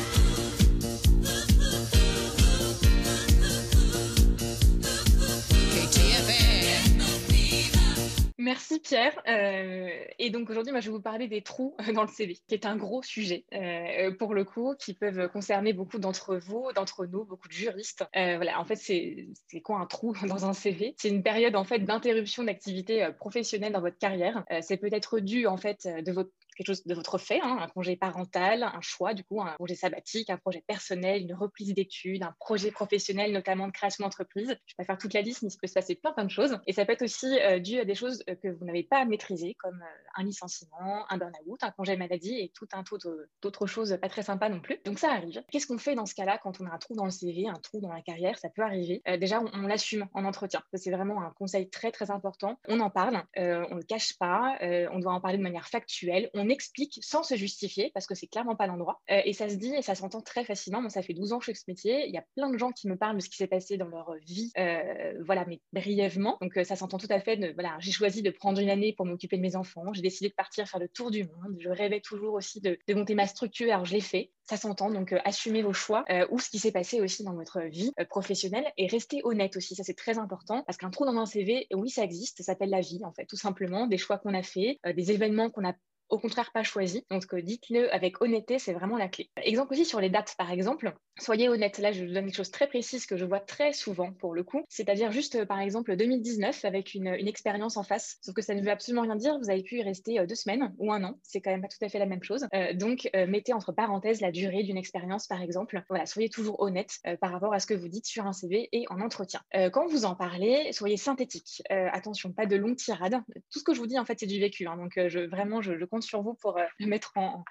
Pierre. Euh, et donc aujourd'hui, moi, je vais vous parler des trous dans le CV, qui est un gros sujet euh, pour le coup, qui peuvent concerner beaucoup d'entre vous, d'entre nous, beaucoup de juristes. Euh, voilà, en fait, c'est quoi un trou dans un CV C'est une période en fait d'interruption d'activité professionnelle dans votre carrière. c'est peut-être dû en fait de votre quelque chose de votre fait, hein, un congé parental, un choix, du coup, un congé sabbatique, un projet personnel, une reprise d'études, un projet professionnel, notamment de création d'entreprise. Je ne vais pas faire toute la liste, mais il peut se passer plein, plein de choses. Et ça peut être aussi euh, dû à des choses euh, que vous n'avez pas à maîtriser, comme euh, un licenciement, un burn-out, un congé maladie et tout un tas d'autres choses pas très sympas non plus. Donc ça arrive. Qu'est-ce qu'on fait dans ce cas-là quand on a un trou dans le CV, un trou dans la carrière? Ça peut arriver. déjà, on, l'assume en entretien. C'est vraiment un conseil très, très important. On en parle, on ne le cache pas, on doit en parler de manière factuelle. On on explique sans se justifier parce que c'est clairement pas l'endroit. et ça se dit et ça s'entend très facilement. Moi, ça fait 12 ans que je fais ce métier. Il y a plein de gens qui me parlent de ce qui s'est passé dans leur vie, voilà, mais brièvement. Donc, ça s'entend tout à fait. De, voilà, j'ai choisi de prendre une année pour m'occuper de mes enfants. J'ai décidé de partir faire le tour du monde. Je rêvais toujours aussi de, de monter ma structure. Alors, je l'ai fait ça s'entend. Donc, euh, assumez vos choix euh, ou ce qui s'est passé aussi dans votre vie euh, professionnelle et restez honnête aussi. Ça, c'est très important parce qu'un trou dans un CV, oui, ça existe. Ça s'appelle la vie, en fait, tout simplement. Des choix qu'on a fait, des événements qu'on a au contraire pas choisi. Donc dites-le avec honnêteté, c'est vraiment la clé. Exemple aussi sur les dates, par exemple. Soyez honnête. Là, je vous donne quelque chose très précise que je vois très souvent pour le coup. C'est-à-dire juste, euh, par exemple, 2019 avec une, expérience en face. Sauf que ça ne veut absolument rien dire. Vous avez pu y rester euh, deux semaines ou un an. C'est quand même pas tout à fait la même chose. Euh, donc, mettez entre parenthèses la durée d'une expérience, par exemple. Voilà, soyez toujours honnête par rapport à ce que vous dites sur un CV et en entretien. quand vous en parlez, soyez synthétique. attention, pas de longues tirades. Tout ce que je vous dis, en fait, c'est du vécu. Hein. donc, je, vraiment, je, sur vous pour mettre en,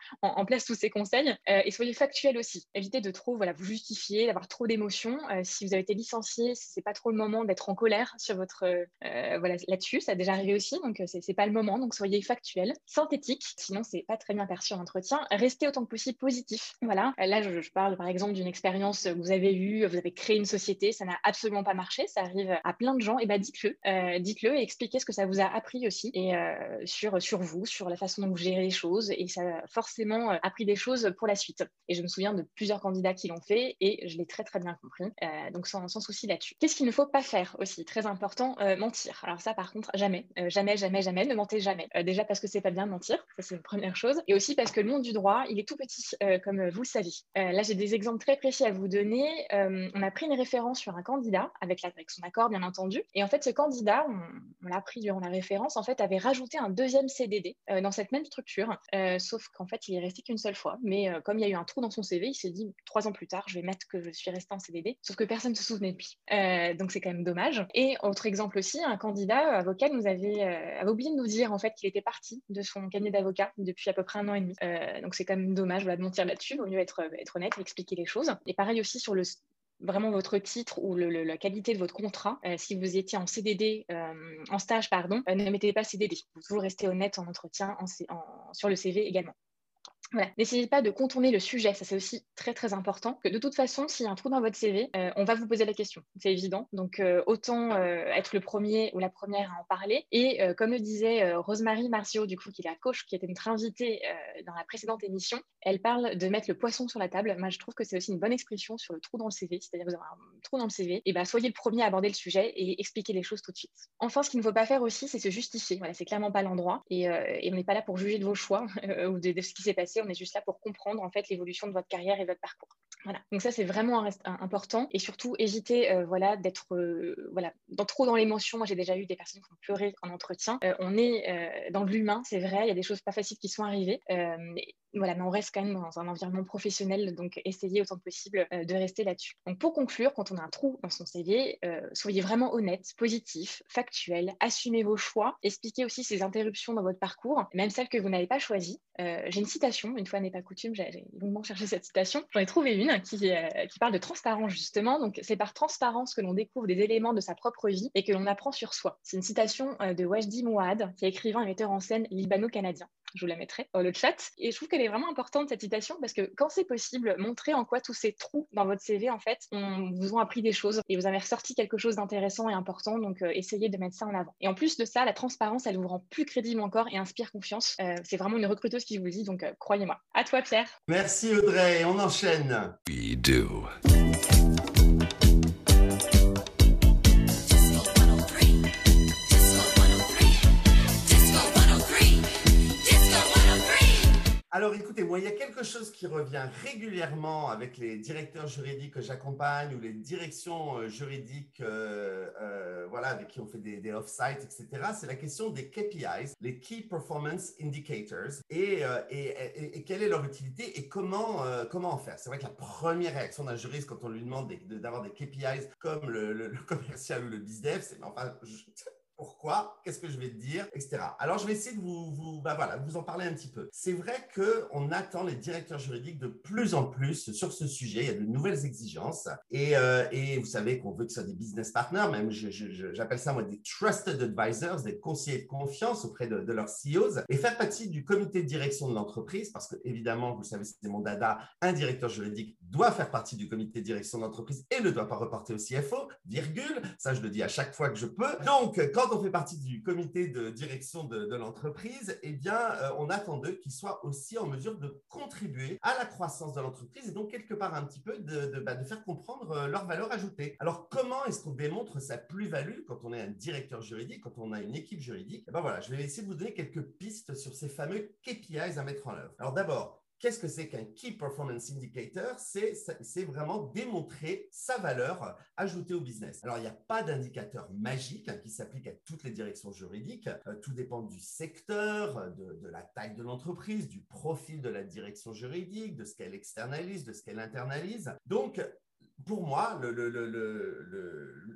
place tous ces conseils. et soyez factuel aussi. Évitez de trop, voilà, vous justifier, d'avoir trop d'émotions. Euh, si vous avez été licencié, c'est pas trop le moment d'être en colère sur votre euh, voilà là-dessus. Ça a déjà arrivé aussi, donc euh, c'est pas le moment. Donc soyez factuel, synthétique. Sinon c'est pas très bien perçu en entretien. Restez autant que possible positif. Voilà. Là je, parle par exemple d'une expérience que vous avez eue, vous avez créé une société, ça n'a absolument pas marché. Ça arrive à plein de gens. Et bah dites-le, dites-le et expliquez ce que ça vous a appris aussi et sur sur vous, sur la façon dont vous gérez les choses. Et ça a forcément appris des choses pour la suite. Et je me souviens de plusieurs candidats qui l'ont fait et je l'ai très très bien compris. Euh, donc sans, souci là-dessus. Qu'est-ce qu'il ne faut pas faire aussi Très important, euh, mentir? Alors ça par contre, jamais, euh, jamais, jamais, jamais, ne mentez jamais. déjà parce que c'est pas bien de mentir, ça c'est une première chose. Et aussi parce que le monde du droit, il est tout petit, comme vous le savez. là j'ai des exemples très précis à vous donner. on a pris une référence sur un candidat avec, avec son accord bien entendu. Et en fait ce candidat, on, l'a pris durant la référence, en fait avait rajouté un deuxième CDD dans cette même structure. sauf qu'en fait il est resté qu'une seule fois. Mais comme il y a eu un trou dans son CV, il s'est dit trois ans plus tard, je vais mettre que je suis restée en CDD, sauf que personne ne se souvenait de lui. Euh, donc c'est quand même dommage. Et autre exemple aussi, un candidat avocat nous avait, euh, oublié de nous dire en fait qu'il était parti de son cabinet d'avocat depuis à peu près un an et demi. Euh, donc c'est quand même dommage de mentir là-dessus. Vaut mieux être, être honnête et expliquer les choses. Et pareil aussi sur le vraiment votre titre ou la qualité de votre contrat. si vous étiez en CDD, en stage, pardon, ne mettez pas CDD. Vous rester honnête en entretien, en, sur le CV également. N'essayez pas de contourner le sujet, ça c'est aussi très très important. Que de toute façon, s'il y a un trou dans votre CV, euh, on va vous poser la question, c'est évident. Donc euh, autant euh, être le premier ou la première à en parler. Et comme le disait Rosemary Marcio, du coup, qui est la coach, qui était notre invitée dans la précédente émission, elle parle de mettre le poisson sur la table. Moi, je trouve que c'est aussi une bonne expression sur le trou dans le CV, c'est-à-dire vous avez un trou dans le CV, et ben soyez le premier à aborder le sujet et expliquer les choses tout de suite. Enfin, ce qu'il ne faut pas faire aussi, c'est se justifier. Voilà, c'est clairement pas l'endroit et, on n'est pas là pour juger de vos choix ou de ce qui s'est passé on est juste là pour comprendre en fait l'évolution de votre carrière et votre parcours. Voilà. Donc ça c'est vraiment un, important et surtout éviter euh, voilà d'être euh, voilà dans, trop dans l'émotion. Moi j'ai déjà eu des personnes qui ont pleuré en entretien. Euh, on est dans l'humain, c'est vrai. Il y a des choses pas faciles qui sont arrivées. Voilà, mais on reste quand même dans un environnement professionnel, donc essayez autant que possible de rester là-dessus. Donc pour conclure, quand on a un trou dans son CV, soyez vraiment honnête, positif, factuel, assumez vos choix, expliquez aussi ces interruptions dans votre parcours, même celles que vous n'avez pas choisies. j'ai une citation, une fois n'est pas coutume, j'ai longuement cherché cette citation. J'en ai trouvé une qui, euh, qui parle de transparence, justement. Donc, c'est par transparence que l'on découvre des éléments de sa propre vie et que l'on apprend sur soi. C'est une citation euh, de Wajdi Mouad, qui est écrivain et metteur en scène libano-canadien je vous la mettrai dans le chat. Et je trouve qu'elle est vraiment importante, cette citation, parce que quand c'est possible, montrer en quoi tous ces trous dans votre CV, en fait, on, vous ont appris des choses et vous avez ressorti quelque chose d'intéressant et important. Donc, euh, essayez de mettre ça en avant. Et en plus de ça, la transparence, elle vous rend plus crédible encore et inspire confiance. Euh, c'est vraiment une recruteuse qui vous le dit, donc euh, croyez-moi. À toi, Pierre.
Merci, Audrey. On enchaîne. We do. Alors écoutez, moi, il y a quelque chose qui revient régulièrement avec les directeurs juridiques que j'accompagne ou les directions euh, juridiques euh, euh, voilà, avec qui on fait des, off-sites, etc. C'est la question des KPIs, les Key Performance Indicators, et, quelle est leur utilité et comment, comment en faire? C'est vrai que la première réaction d'un juriste quand on lui demande d'avoir des KPIs comme le, commercial ou le BizDev, c'est enfin, pourquoi quoi, qu'est-ce que je vais te dire, etc. Alors, je vais essayer de vous, bah voilà, vous en parler un petit peu. C'est vrai qu'on attend les directeurs juridiques de plus en plus sur ce sujet. Il y a de nouvelles exigences. Et, euh, et vous savez qu'on veut que ce soit des business partners, même j'appelle ça moi des trusted advisors, des conseillers de confiance auprès de, de leurs CEOs, et faire partie du comité de direction de l'entreprise, parce que évidemment, vous savez, c'est mon dada, un directeur juridique doit faire partie du comité de direction de l'entreprise et ne doit pas reporter au CFO, virgule. Ça, je le dis à chaque fois que je peux. Donc, quand on fait partie du comité de direction de, l'entreprise, eh bien, euh, on attend d'eux qu'ils soient aussi en mesure de contribuer à la croissance de l'entreprise et donc quelque part un petit peu de, bah, faire comprendre euh, leur valeur ajoutée. Alors, comment est-ce qu'on démontre sa plus-value quand on est un directeur juridique, quand on a une équipe juridique? Eh ben voilà, je vais essayer de vous donner quelques pistes sur ces fameux KPIs à mettre en œuvre. Alors d'abord, Qu'est-ce que c'est qu'un Key Performance Indicator? C'est vraiment démontrer sa valeur ajoutée au business. Alors, il n'y a pas d'indicateur magique hein, qui s'applique à toutes les directions juridiques. Euh, tout dépend du secteur, de, la taille de l'entreprise, du profil de la direction juridique, de ce qu'elle externalise, de ce qu'elle internalise. Donc, pour moi,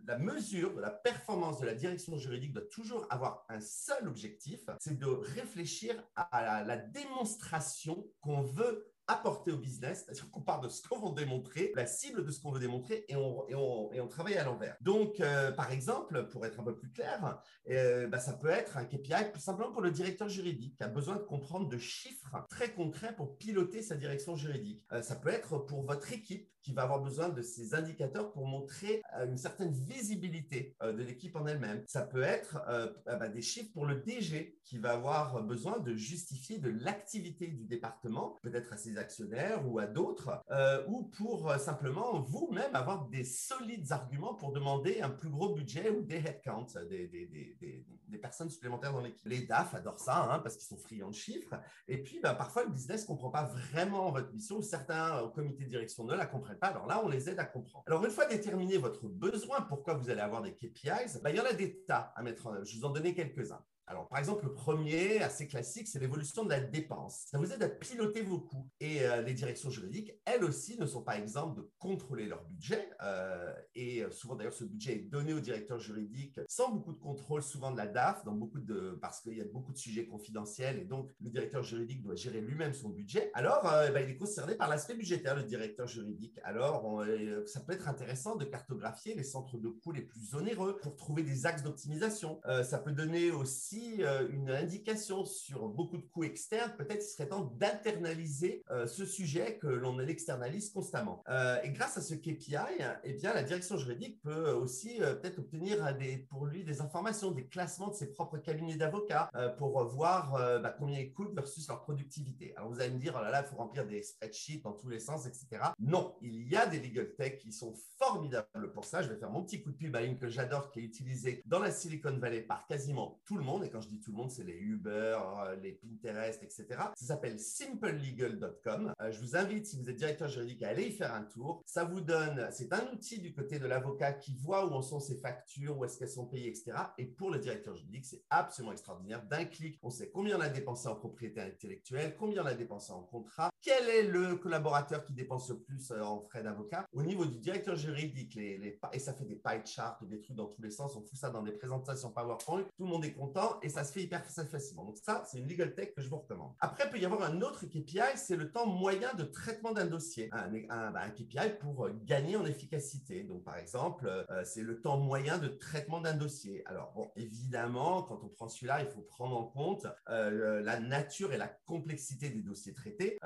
la mesure de la performance de la direction juridique doit toujours avoir un seul objectif, c'est de réfléchir à la démonstration qu'on veut apporter au business, c'est-à-dire qu'on part de ce qu'on veut démontrer, la cible de ce qu'on veut démontrer, et on, travaille à l'envers. Donc, euh, par exemple, pour être un peu plus clair, euh, bah, ça peut être un KPI simplement pour le directeur juridique qui a besoin de comprendre de chiffres très concrets pour piloter sa direction juridique. Euh, ça peut être pour votre équipe qui va avoir besoin de ces indicateurs pour montrer une certaine visibilité de l'équipe en elle-même. Ça peut être bah, des chiffres pour le DG qui va avoir besoin de justifier de l'activité du département, peut-être à ses actionnaires ou à d'autres, euh, ou pour euh, simplement vous-même avoir des solides arguments pour demander un plus gros budget ou des headcounts, des, des personnes supplémentaires dans l'équipe. Les DAF adorent ça hein, parce qu'ils sont friands de chiffres. Et puis, ben, parfois, le business ne comprend pas vraiment votre mission certains au comité de direction ne la comprennent pas. Alors là, on les aide à comprendre. Alors, une fois déterminé votre besoin, pourquoi vous allez avoir des KPIs, ben, il y en a des tas à mettre en œuvre. Je vous en donner quelques-uns. Alors, par exemple, le premier, assez classique, c'est l'évolution de la dépense. Ça vous aide à piloter vos coûts. Et euh, les directions juridiques, elles aussi, ne sont pas exemptes de contrôler leur budget. Euh, et euh, souvent, d'ailleurs, ce budget est donné au directeur juridique sans beaucoup de contrôle, souvent de la DAF, dans beaucoup de, parce qu'il y a beaucoup de sujets confidentiels. Et donc, le directeur juridique doit gérer lui-même son budget. Alors, ben, il est concerné par l'aspect budgétaire, le directeur juridique. Alors, ça peut être intéressant de cartographier les centres de coûts les plus onéreux pour trouver des axes d'optimisation. ça peut donner aussi euh, une indication sur beaucoup de coûts externes, peut-être il serait temps d'internaliser euh, ce sujet que l'on externalise constamment. Euh, et grâce à ce KPI, eh bien, la direction juridique peut aussi peut-être obtenir pour lui des informations, des classements de ses propres cabinets d'avocats pour voir bah, combien ils coûtent versus leur productivité. Alors vous allez me dire, oh là là, il faut remplir des spreadsheets dans tous les sens, etc. Non, il y a des legal tech qui sont formidables pour ça. Je vais faire mon petit coup de pub à une que j'adore, qui est utilisée dans la Silicon Valley par quasiment tout le monde. Et quand je dis tout le monde, c'est les Uber, euh, les Pinterest, etc. Ça s'appelle simplelegal.com. Euh, je vous invite, si vous êtes directeur juridique, à aller y faire un tour. Ça vous donne, c'est un outil du côté de l'avocat qui voit où en sont ses factures, où est-ce qu'elles sont payées, etc. Et pour le directeur juridique, c'est absolument extraordinaire. D'un clic, on sait combien on a dépensé en propriété intellectuelle, combien on a dépensé en contrat, quel est le collaborateur qui dépense le plus euh, en frais d'avocat? Au niveau du directeur juridique, et ça fait des pie charts, des trucs dans tous les sens, on fout ça dans des présentations PowerPoint, tout le monde est content et ça se fait hyper facilement. Donc ça, c'est une legal tech que je vous recommande. Après, il peut y avoir un autre KPI, c'est le temps moyen de traitement d'un dossier. Un, bah, KPI pour euh, gagner en efficacité. Donc par exemple, euh, c'est le temps moyen de traitement d'un dossier. Alors bon, évidemment, quand on prend celui-là, il faut prendre en compte la nature et la complexité des dossiers traités.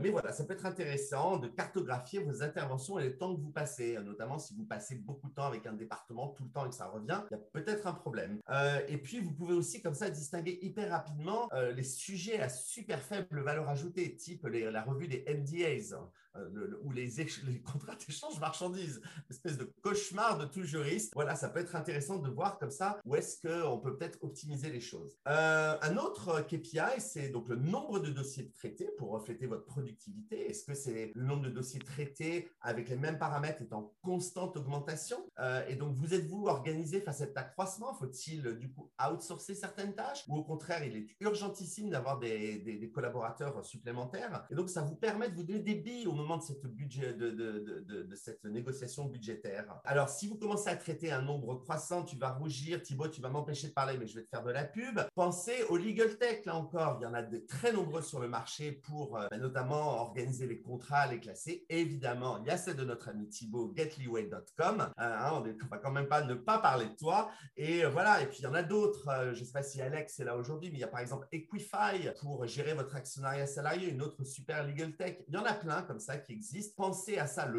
Mais voilà, ça peut être intéressant de cartographier vos interventions et le temps que vous passez, notamment si vous passez beaucoup de temps avec un département tout le temps et que ça revient, il y a peut-être un problème. et puis, vous pouvez aussi comme ça distinguer hyper rapidement euh, les sujets à super faible valeur ajoutée, type la revue des NDAs hein, euh, ou les, les contrats d'échange marchandises, espèce de cauchemar de tout juriste. Voilà, ça peut être intéressant de voir comme ça où est-ce qu'on peut peut-être optimiser les choses. Euh, un autre KPI, c'est donc le nombre de dossiers traités pour refléter votre productivité? Est-ce que c'est le nombre de dossiers traités avec les mêmes paramètres est en constante augmentation? Euh, Et donc, vous êtes-vous organisé face à cet accroissement? Faut-il du coup outsourcer certaines tâches? Ou au contraire, il est urgentissime d'avoir des, collaborateurs supplémentaires? Et donc, ça vous permet de vous donner des billes au moment de cette négociation budgétaire. Alors, si vous commencez à traiter un nombre croissant, tu vas rougir, Thibaut, tu vas m'empêcher de parler, mais je vais te faire de la pub. Pensez au legal tech, là encore. Il y en a de très nombreux sur le marché pour euh, notamment organiser les contrats, les classer. évidemment, il y a celle de notre ami Thibaut, getleeway.com. Euh, hein, on ne va quand même pas ne pas parler de toi. Et euh, voilà, et puis il y en a d'autres. je ne sais pas si Alex est là aujourd'hui, mais il y a par exemple Equify pour gérer votre actionnariat salarié, une autre super legal tech. Il y en a plein comme ça qui existent. Pensez à ça.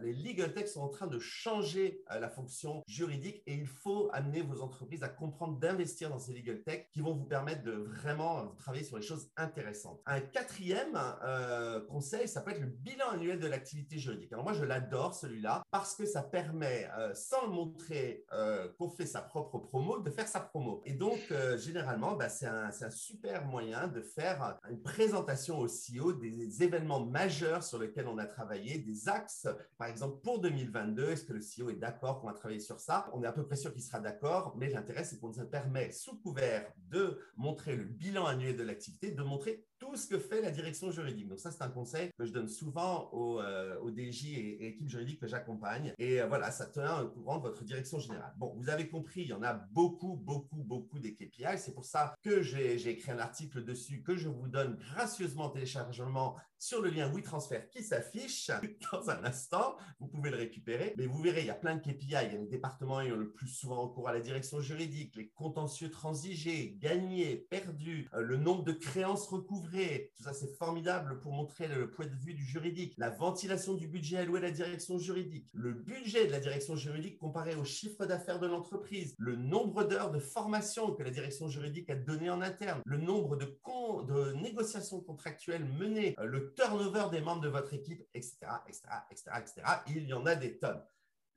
les legal tech sont en train de changer la fonction juridique et il faut amener vos entreprises à comprendre d'investir dans ces legal tech qui vont vous permettre de vraiment travailler sur les choses intéressantes. Un quatrième euh, conseil, ça peut être le bilan annuel de l'activité juridique. Alors moi, je l'adore celui-là parce que ça permet, euh, sans montrer euh, qu'on fait sa propre promo, de faire sa promo. Et donc, généralement, bah, c'est un, un, super moyen de faire une présentation au CEO des événements majeurs sur lesquels on a travaillé, des axes, par exemple pour 2022, est-ce que le CEO est d'accord qu'on va travailler sur ça? On est à peu près sûr qu'il sera d'accord, mais l'intérêt, c'est qu'on se permet, sous couvert de montrer le bilan annuel de l'activité, de montrer tout ce que fait la direction juridique. Donc ça, c'est un conseil que je donne souvent aux, euh, DJ et, équipes juridiques que j'accompagne. Et euh, voilà, ça tient au courant de votre direction générale. Bon, vous avez compris, il y en a beaucoup, beaucoup, beaucoup des KPI. C'est pour ça que j'ai écrit un article dessus que je vous donne gracieusement en téléchargement sur le lien WeTransfer qui s'affiche dans un instant. Vous pouvez le récupérer. Mais vous verrez, il y a plein de KPI. Il y a les départements ont le plus souvent recours à la direction juridique, les contentieux transigés, gagnés, perdus, euh, le nombre de créances recouvrées tout ça, c'est formidable pour montrer le point de vue du juridique. La ventilation du budget alloué à la direction juridique. Le budget de la direction juridique comparé au chiffre d'affaires de l'entreprise. Le nombre d'heures de formation que la direction juridique a donné en interne. Le nombre de, de négociations contractuelles menées. Euh, turnover des membres de votre équipe, etc., etc., etc., etc. Il y en a des tonnes.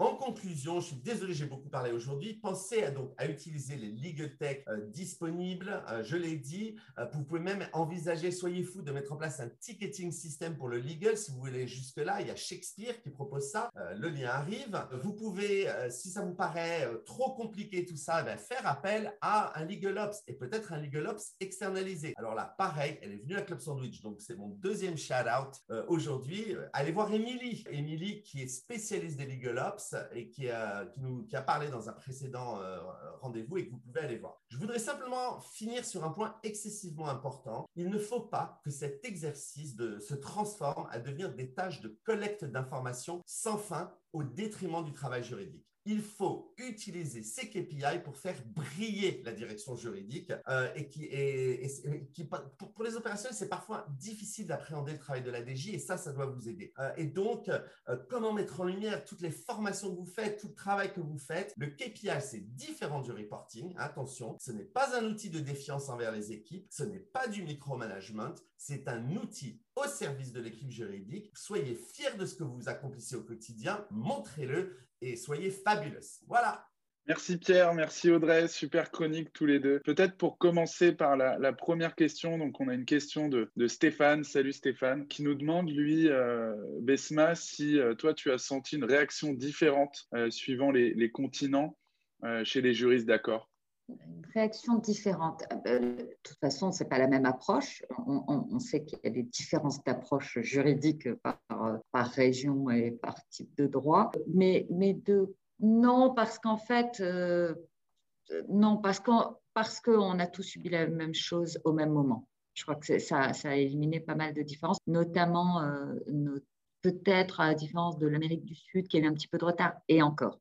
En conclusion, je suis désolé, j'ai beaucoup parlé aujourd'hui. Pensez à, donc, à utiliser les legal tech euh, disponibles. Euh, je l'ai dit. Euh, vous pouvez même envisager, soyez fou, de mettre en place un ticketing system pour le legal. Si vous voulez jusque-là, il y a Shakespeare qui propose ça. le lien arrive. Vous pouvez, si ça vous paraît trop compliqué tout ça, ben, faire appel à un legal ops et peut-être un legal ops externalisé. Alors là, pareil, elle est venue à Club Sandwich, donc c'est mon deuxième shout-out aujourd'hui. allez voir Émilie. Émilie qui est spécialiste des legal ops et qui a, qui a parlé dans un précédent euh, rendez-vous et que vous pouvez aller voir. Je voudrais simplement finir sur un point excessivement important. Il ne faut pas que cet exercice se transforme à devenir des tâches de collecte d'informations sans fin au détriment du travail juridique il faut utiliser ces KPI pour faire briller la direction juridique euh, et qui, est, qui pour, les opérationnels, c'est parfois difficile d'appréhender le travail de la DJ et ça, ça doit vous aider. Euh, et donc, euh, comment mettre en lumière toutes les formations que vous faites, tout le travail que vous faites? Le KPI, c'est différent du reporting. Attention, ce n'est pas un outil de défiance envers les équipes, ce n'est pas du micromanagement, c'est un outil au service de l'équipe juridique. Soyez fiers de ce que vous accomplissez au quotidien, montrez-le et soyez fabulous. Voilà.
Merci Pierre, merci Audrey, super chronique tous les deux. Peut-être pour commencer par la, première question, donc on a une question de, Stéphane, salut Stéphane, qui nous demande, lui, euh, Besma, si euh, toi tu as senti une réaction différente euh, suivant les continents chez les juristes d'accord
une réaction différente. Euh, de toute façon, ce n'est pas la même approche. On, sait qu'il y a des différences d'approche juridique par, par, région et par type de droit. Mais, mais de, non, parce qu'en fait, euh, non, parce qu'on parce qu'on a tous subi la même chose au même moment. Je crois que ça, a éliminé pas mal de différences, notamment euh, peut-être à la différence de l'Amérique du Sud qui eu un petit peu de retard, et encore.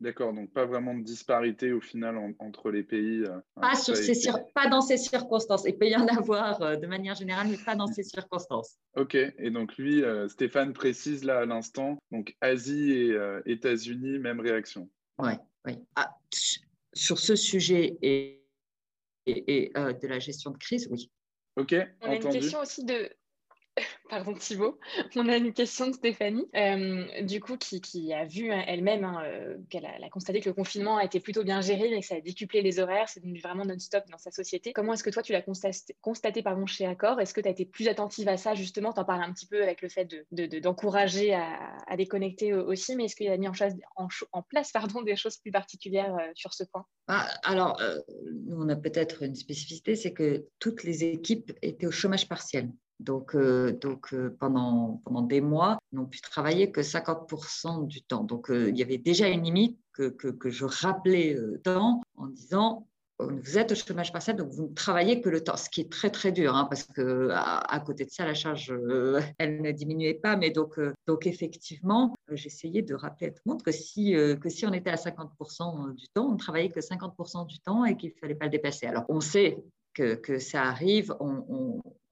D'accord, donc pas vraiment de disparité au final entre les pays. Euh,
pas, pas, dans ces circonstances. Il peut y en avoir euh, de manière générale, mais pas dans ces circonstances.
Ok, et donc lui, euh, Stéphane précise là à l'instant, donc Asie et États-Unis, même réaction.
Ouais, oui, ah, sur ce sujet et, et, de la gestion de crise, oui.
Ok,
On a une question aussi de, pardon Thibaut, on a une question de Stéphanie, euh, du coup, qui, a vu elle-même hein, euh, qu'elle a, constaté que le confinement a été plutôt bien géré, mais que ça a décuplé les horaires, c'est devenu vraiment non-stop dans sa société. Comment est-ce que toi, tu l'as constaté, chez Accor? Est-ce que tu as été plus attentive à ça, justement? Tu en parles un petit peu avec le fait d'encourager de, à, déconnecter aussi, mais est-ce qu'il a mis en, en, place pardon, des choses plus particulières sur ce point?
Ah, Alors, nous, on a peut-être une spécificité, c'est que toutes les équipes étaient au chômage partiel. Donc, euh, donc euh, pendant, pendant des mois, n'ont pu travailler que 50% du temps. Donc, euh, il y avait déjà une limite que, que, je rappelais temps en disant vous êtes au chômage partiel, donc vous ne travaillez que le temps, ce qui est très très dur, hein, parce que à, côté de ça, la charge, elle ne diminuait pas. Mais donc, donc effectivement, j'essayais de rappeler à tout le monde que si, que si on était à 50% du temps, on ne travaillait que 50% du temps et qu'il ne fallait pas le dépasser. Alors, on sait que, que ça arrive,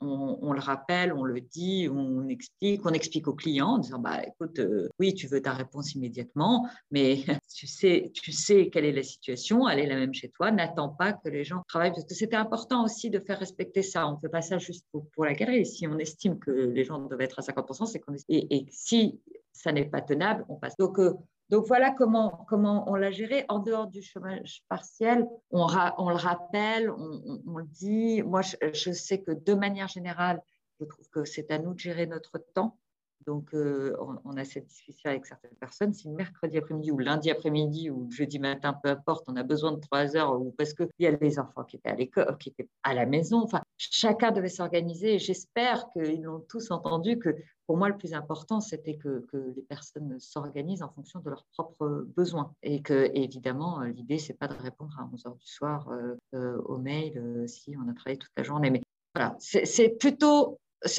le rappelle, on le dit, on explique, on explique aux clients en disant bah, écoute, euh, oui, tu veux ta réponse immédiatement, mais tu sais, tu sais quelle est la situation, elle est la même chez toi, n'attends pas que les gens travaillent, parce que c'était important aussi de faire respecter ça. On ne fait pas ça juste pour, la galerie. Si on estime que les gens doivent être à 50%, c'est qu'on et, et si ça n'est pas tenable, on passe. Donc, euh, donc voilà comment, on l'a géré. En dehors du chômage partiel, on, on le rappelle, on, le dit. Moi, je, sais que de manière générale, je trouve que c'est à nous de gérer notre temps. Donc, euh, on, a cette discussion avec certaines personnes. Si mercredi après-midi ou lundi après-midi ou jeudi matin, peu importe, on a besoin de trois heures ou parce qu'il y a des enfants qui étaient à l'école, qui étaient à la maison. Enfin, chacun devait s'organiser. J'espère qu'ils l'ont tous entendu que pour moi, le plus important, c'était que, les personnes s'organisent en fonction de leurs propres besoins. Et que, évidemment, l'idée, c'est pas de répondre à 11 heures du soir euh, euh, aux mails euh, si on a travaillé toute la journée. Mais voilà, c'est plutôt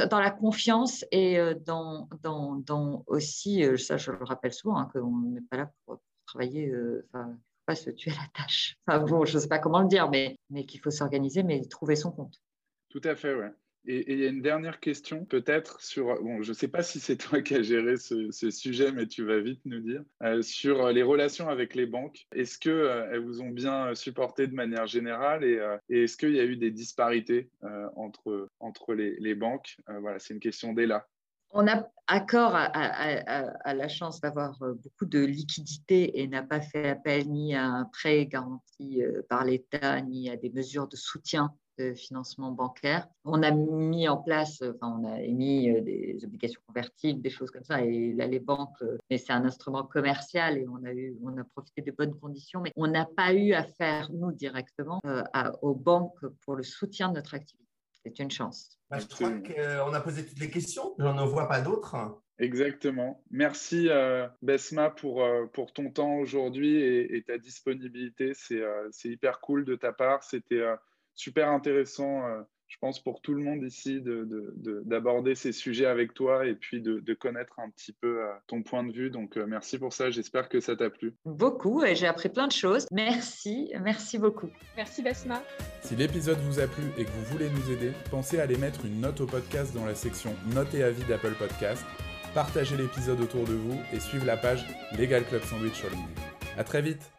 dans la confiance et dans, dans, dans, aussi, ça je le rappelle souvent, hein, qu'on n'est pas là pour, travailler, enfin, pas se tuer la tâche. Enfin bon, je ne sais pas comment le dire, mais, mais qu'il faut s'organiser, mais trouver son compte.
Tout à fait, ouais. Et il y a une dernière question, peut-être sur, bon, je ne sais pas si c'est toi qui as géré ce, sujet, mais tu vas vite nous dire, euh, sur les relations avec les banques. Est-ce qu'elles euh, vous ont bien supporté de manière générale et, euh, est-ce qu'il y a eu des disparités entre, entre les, banques? Voilà, c'est une question d'Ella.
On a accord à, la chance d'avoir beaucoup de liquidités et n'a pas fait appel ni à un prêt garanti par l'État, ni à des mesures de soutien financement bancaire. On a mis en place, enfin, on a émis euh, des obligations convertibles, des choses comme ça. Et là, les banques, euh, mais c'est un instrument commercial et on a, eu, on a profité de bonnes conditions, mais on n'a pas eu à faire, nous, directement euh, aux banques pour le soutien de notre activité. C'est une chance.
Bah, je crois qu'on a posé toutes les questions. Je n'en vois pas d'autres.
Exactement. Merci Besma pour, pour ton temps aujourd'hui et, et, ta disponibilité. C'est hyper cool de ta part. C'était super intéressant, euh, je pense, pour tout le monde ici d'aborder ces sujets avec toi et puis de, connaître un petit peu euh, ton point de vue. Donc, euh, merci pour ça. J'espère que ça t'a plu.
Beaucoup et j'ai appris plein de choses. Merci, merci beaucoup.
Merci Basma.
Si l'épisode vous a plu et que vous voulez nous aider, pensez à aller mettre une note au podcast dans la section Notes et avis d'Apple Podcast. Partagez l'épisode autour de vous et suivez la page Legal Club Sandwich sur LinkedIn. À très vite